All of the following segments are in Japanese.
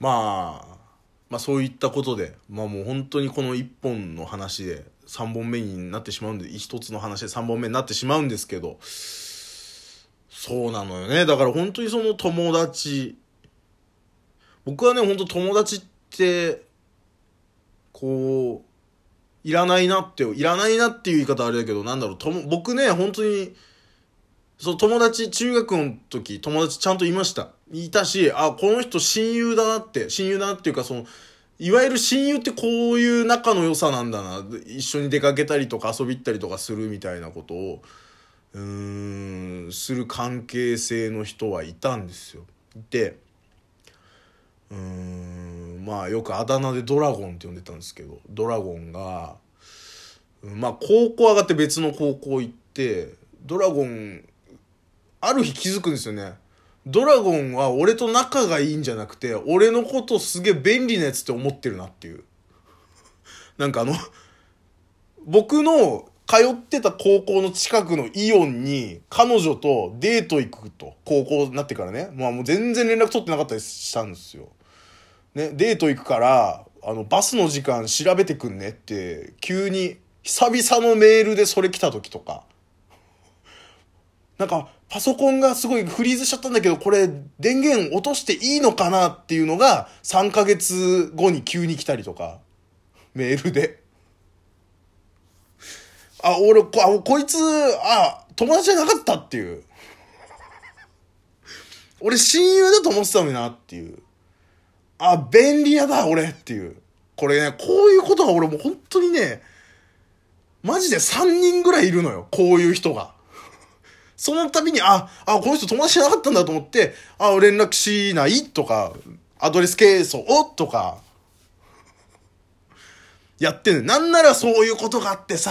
まあ、まあそういったことで、まあもう本当にこの一本の話で3本目になってしまうんで、一つの話で3本目になってしまうんですけど、そうなのよね。だから本当にその友達、僕はね、本当友達って、こう、いらないなって、いらないなっていう言い方あれだけど、なんだろう、とも僕ね、本当に、その友達、中学の時、友達ちゃんといました。いたし、あ、この人親友だなって、親友だなっていうか、その、いわゆる親友ってこういう仲の良さなんだな。一緒に出かけたりとか遊び行ったりとかするみたいなことを、うん、する関係性の人はいたんですよ。で、うん、まあよくあだ名でドラゴンって呼んでたんですけど、ドラゴンが、まあ高校上がって別の高校行って、ドラゴン、ある日気づくんですよね。ドラゴンは俺と仲がいいんじゃなくて、俺のことすげえ便利なやつって思ってるなっていう。なんかあの僕の通ってた高校の近くのイオンに彼女とデート行くと。高校になってからね。まあもう全然連絡取ってなかったりしたんですよ。ね、デート行くから、あの、バスの時間調べてくんねって、急に、久々のメールでそれ来た時とか。なんか、パソコンがすごいフリーズしちゃったんだけど、これ電源落としていいのかなっていうのが3ヶ月後に急に来たりとか、メールで。あ、俺、こあこいつ、あ、友達じゃなかったっていう。俺親友だと思ってたのになっていう。あ、便利屋だ、俺っていう。これね、こういうことが俺もう本当にね、マジで3人ぐらいいるのよ。こういう人が。その度に、あ、あ、この人友達じゃなかったんだと思って、あ、連絡しないとか、アドレスケースをとか、やってんねなんならそういうことがあってさ、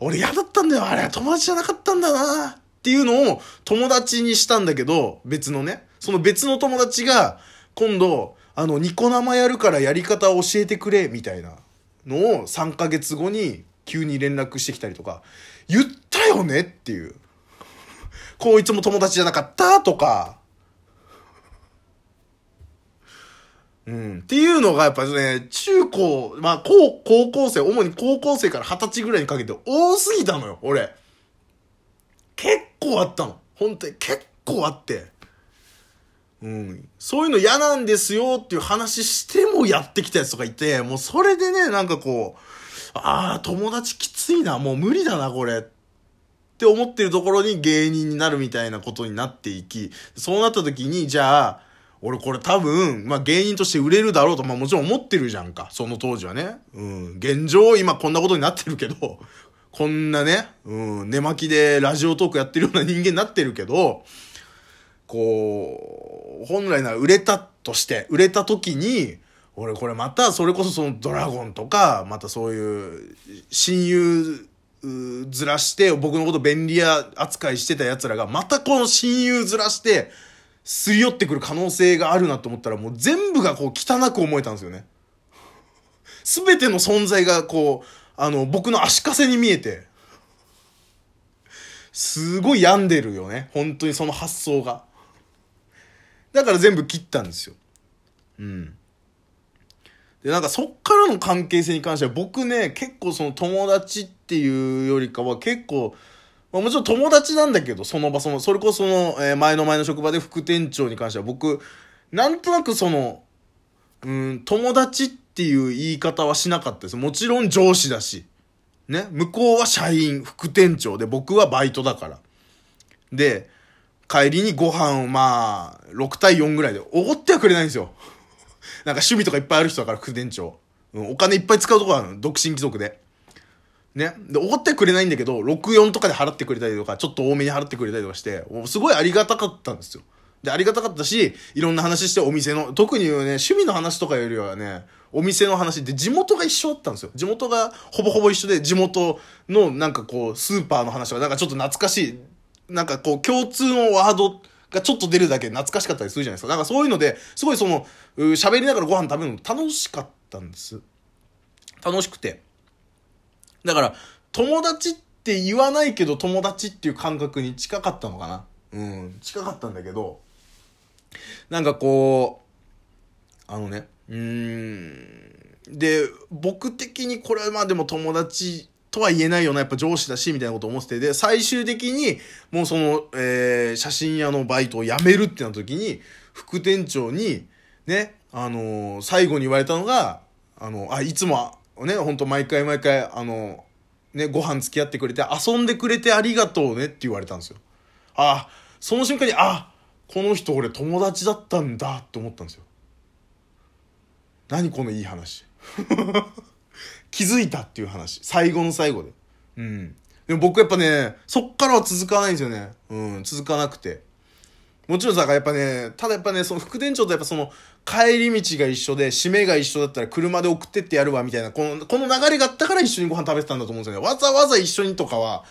俺嫌だったんだよ、あれ。友達じゃなかったんだな。っていうのを友達にしたんだけど、別のね。その別の友達が、今度、あの、ニコ生やるからやり方を教えてくれ、みたいなのを3ヶ月後に急に連絡してきたりとか、言ったよねっていう。こいつも友達じゃなかったとか、うん。っていうのがやっぱね、中高、まあ高、高校生、主に高校生から二十歳ぐらいにかけて多すぎたのよ、俺。結構あったの。本当に結構あって。うん。そういうの嫌なんですよっていう話してもやってきたやつとかいて、もうそれでね、なんかこう、ああ、友達きついな、もう無理だな、これ。って思ってるところに芸人になるみたいなことになっていき、そうなった時に、じゃあ、俺これ多分、まあ芸人として売れるだろうと、まあもちろん思ってるじゃんか。その当時はね。うん。現状今こんなことになってるけど、こんなね、うん、寝巻きでラジオトークやってるような人間になってるけど、こう、本来なら売れたとして、売れた時に、俺これまたそれこそそのドラゴンとか、またそういう親友ずらして、僕のこと便利屋扱いしてた奴らが、またこの親友ずらして、すり寄ってくる可能性があるなと思ったら、もう全部がこう汚く思えたんですよね。すべての存在がこう、あの、僕の足かせに見えて、すごい病んでるよね。本当にその発想が。だから全部切ったんですよ。うん。で、なんかそっからの関係性に関しては僕ね、結構その友達っていうよりかは結構、まあ、もちろん友達なんだけど、その場その、それこそその、えー、前の前の職場で副店長に関しては僕、なんとなくその、うん、友達っていう言い方はしなかったです。もちろん上司だし。ね。向こうは社員、副店長で、僕はバイトだから。で、帰りにご飯をまあ、6対4ぐらいで、おごってはくれないんですよ。なんか趣味とかいっぱいある人だから、副店長。うん、お金いっぱい使うとこあるの。独身貴族で。ね。で、おごってくれないんだけど、64とかで払ってくれたりとか、ちょっと多めに払ってくれたりとかして、すごいありがたかったんですよ。で、ありがたかったし、いろんな話してお店の、特にね、趣味の話とかよりはね、お店の話って地元が一緒だったんですよ。地元がほぼほぼ一緒で、地元のなんかこう、スーパーの話とか、なんかちょっと懐かしい、なんかこう、共通のワードがちょっと出るだけ懐かしかったりするじゃないですか。なんかそういうので、すごいその、喋りながらご飯食べるの楽しかったんです。楽しくて。だから、友達って言わないけど友達っていう感覚に近かったのかな。うん、近かったんだけど、なんかこう、あのね、うーん。で、僕的にこれはまあでも友達とは言えないような、やっぱ上司だし、みたいなことを思ってて、で、最終的に、もうその、えー、写真屋のバイトを辞めるってなった時に、副店長に、ね、あのー、最後に言われたのが、あの、あ、いつも、ね、ほんと毎回毎回、あの、ね、ご飯付き合ってくれて、遊んでくれてありがとうねって言われたんですよ。あ、その瞬間に、あ、この人俺友達だったんだって思ったんですよ。何このいい話。気づいたっていう話。最後の最後で。うん。でも僕やっぱね、そっからは続かないんですよね。うん、続かなくて。もちろんさ、やっぱね、ただやっぱね、その副店長とやっぱその、帰り道が一緒で、締めが一緒だったら車で送ってってやるわ、みたいな、この、この流れがあったから一緒にご飯食べてたんだと思うんですよね。わざわざ一緒にとかは、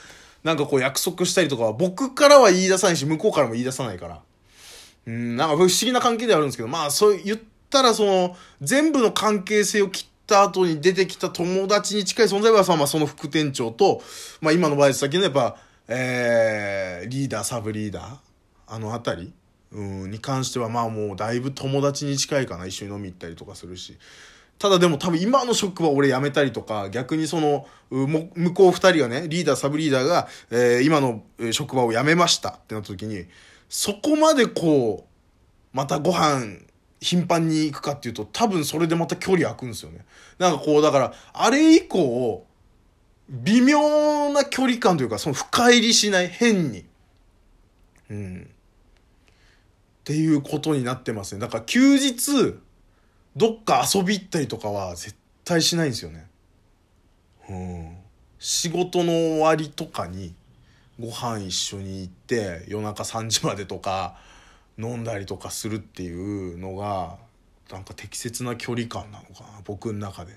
なんかこう約束したりとかは、僕からは言い出さないし、向こうからも言い出さないから。うん、なんか不思議な関係ではあるんですけど、まあそう言ったらその、全部の関係性を切った後に出てきた友達に近い存在は、まあその副店長と、まあ今の場合先のやっぱ、えー、リーダー、サブリーダー、あのあたり、うん、に関してはまあもうだいぶ友達に近いかな、一緒に飲み行ったりとかするし。ただでも多分今の職は俺辞めたりとか、逆にその、向こう二人がね、リーダー、サブリーダーが、えー、今の職場を辞めましたってなった時に、そこまでこう、またご飯頻繁に行くかっていうと、多分それでまた距離空くんですよね。なんかこう、だから、あれ以降、微妙な距離感というか、その深入りしない、変に。うん。っていうことになってますね。だから休日、どっか遊び行ったりとかは絶対しないんですよね。うん。仕事の終わりとかにご飯一緒に行って夜中3時までとか飲んだりとかするっていうのがなんか適切な距離感なのかな僕の中で。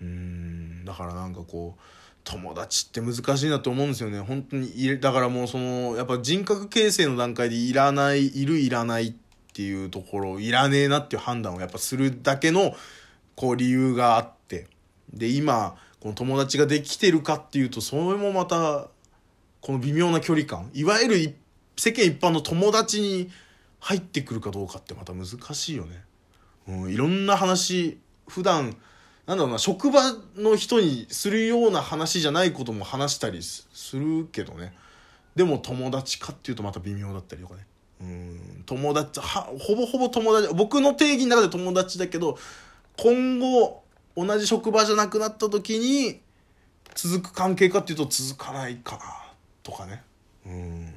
うんだからなんかこう友達って難しいなと思うんですよね。本当にだからもうそのやっぱ人格形成の段階でいらないいるいらないっていうところいらねえなっていう判断をやっぱするだけのこう理由があって。で今この友達ができてるかっていうとそれもまたこの微妙な距離感。いわゆる世間一般の友達に入ってくるかどうかってまた難しいよね。うん、いろんな話普段なんだろうな職場の人にするような話じゃないことも話したりするけどね。でも友達かっていうとまた微妙だったりとかね。うん友達はほぼほぼ友達僕の定義の中で友達だけど今後同じ職場じゃなくなった時に続く関係かっていうと続かないかなとかね。うん。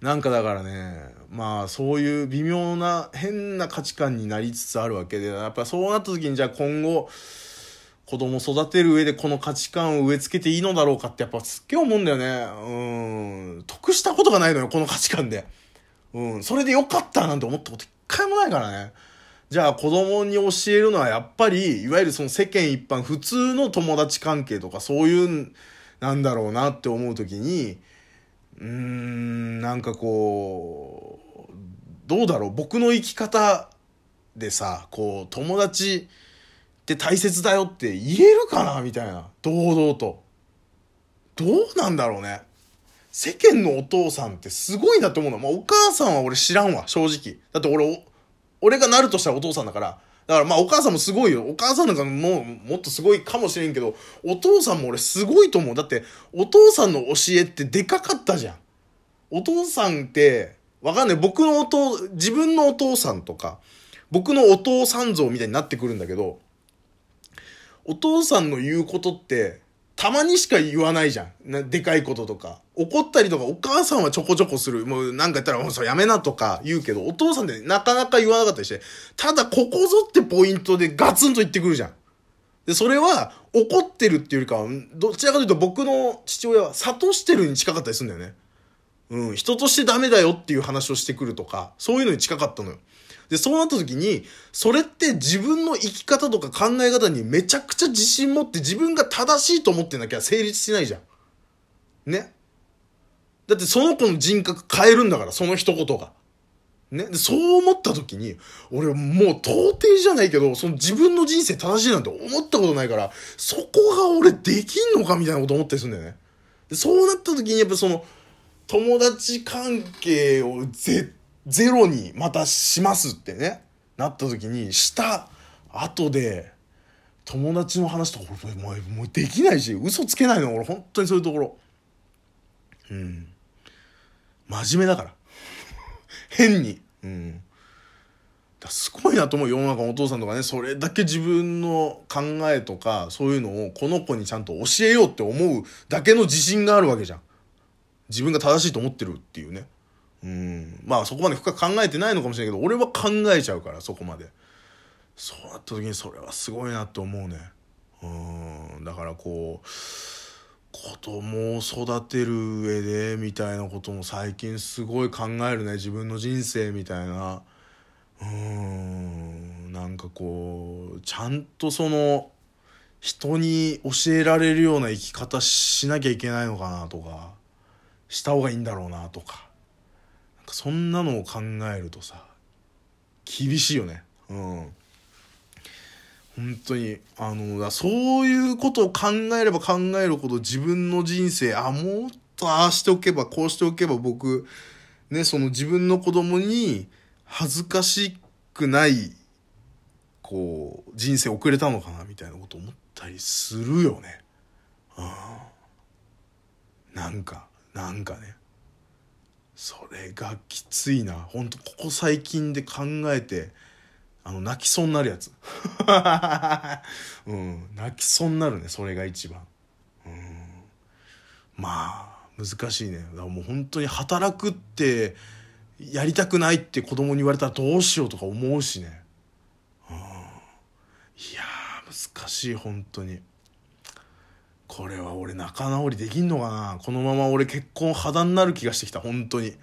なんかだからねまあそういう微妙な変な価値観になりつつあるわけでやっぱそうなった時にじゃあ今後子供育てる上でこの価値観を植え付けていいのだろうかってやっぱすっげえ思うんだよね。うん。得したことがないのよこの価値観で。うん。それでよかったなんて思ったこと一回もないからね。じゃあ子供に教えるのはやっぱりいわゆるその世間一般普通の友達関係とかそういうなんだろうなって思う時にうんなんかこうどうだろう僕の生き方でさこう友達って大切だよって言えるかなみたいな。堂々と。どうなんだろうね。世間のお父さんってすごいなって思うの、まあ、お母さんは俺知らんわ正直。だって俺俺がなるとしたらお父さんだからだからまあお母さんもすごいよ。お母さんなんかもうもっとすごいかもしれんけど、お父さんも俺すごいと思う。だってお父さんの教えってでかかったじゃん。お父さんって、わかんない。僕のお父、自分のお父さんとか、僕のお父さん像みたいになってくるんだけど、お父さんの言うことって、たまにしか言わないじゃん。でかいこととか。怒ったりとか、お母さんはちょこちょこする。もうなんか言ったら、もうそれやめなとか言うけど、お父さんってなかなか言わなかったりして、ただここぞってポイントでガツンと言ってくるじゃん。で、それは怒ってるっていうよりかは、どちらかというと僕の父親は諭してるに近かったりするんだよね。うん、人としてダメだよっていう話をしてくるとか、そういうのに近かったのよ。で、そうなった時に、それって自分の生き方とか考え方にめちゃくちゃ自信持って自分が正しいと思ってなきゃ成立しないじゃん。ね？だってその子の人格変えるんだから、その一言が。ね？で、そう思った時に、俺もう到底じゃないけど、その自分の人生正しいなんて思ったことないから、そこが俺できんのかみたいなこと思ったりするんだよね。で、そうなった時にやっぱその、友達関係をゼゼロにまたしますってね。なった時にした後で友達の話とか俺もうもうできないし嘘つけないの俺本当にそういうところうん真面目だから。変に。うん。だすごいなと思う世の中のお父さんとかね。それだけ自分の考えとかそういうのをこの子にちゃんと教えようって思うだけの自信があるわけじゃん。自分が正しいと思ってるっていうね。うん。まあそこまで深く考えてないのかもしれないけど俺は考えちゃうからそこまで。そうなった時にそれはすごいなって思うね。うん。だからこう子供を育てる上でみたいなことも最近すごい考えるね。自分の人生みたいな。うーん。なんかこうちゃんとその人に教えられるような生き方しなきゃいけないのかなとかした方がいいんだろうなとか。なんかそんなのを考えるとさ厳しいよね。うん。本当にあのそういうことを考えれば考えるほど自分の人生あもっとああしておけばこうしておけば僕ねその自分の子供に恥ずかしくないこう人生送れたのかなみたいなこと思ったりするよね。うん、なんかなんかね。それがきついな。ほんとここ最近で考えてあの泣きそうになるやつ、うん、泣きそうになるねそれが一番、うん、まあ難しいね。だからもう本当に働くってやりたくないって子供に言われたらどうしようとか思うしね、うん、いや難しい本当に。これは俺仲直りできんのかな。このまま俺結婚破談になる気がしてきた本当に。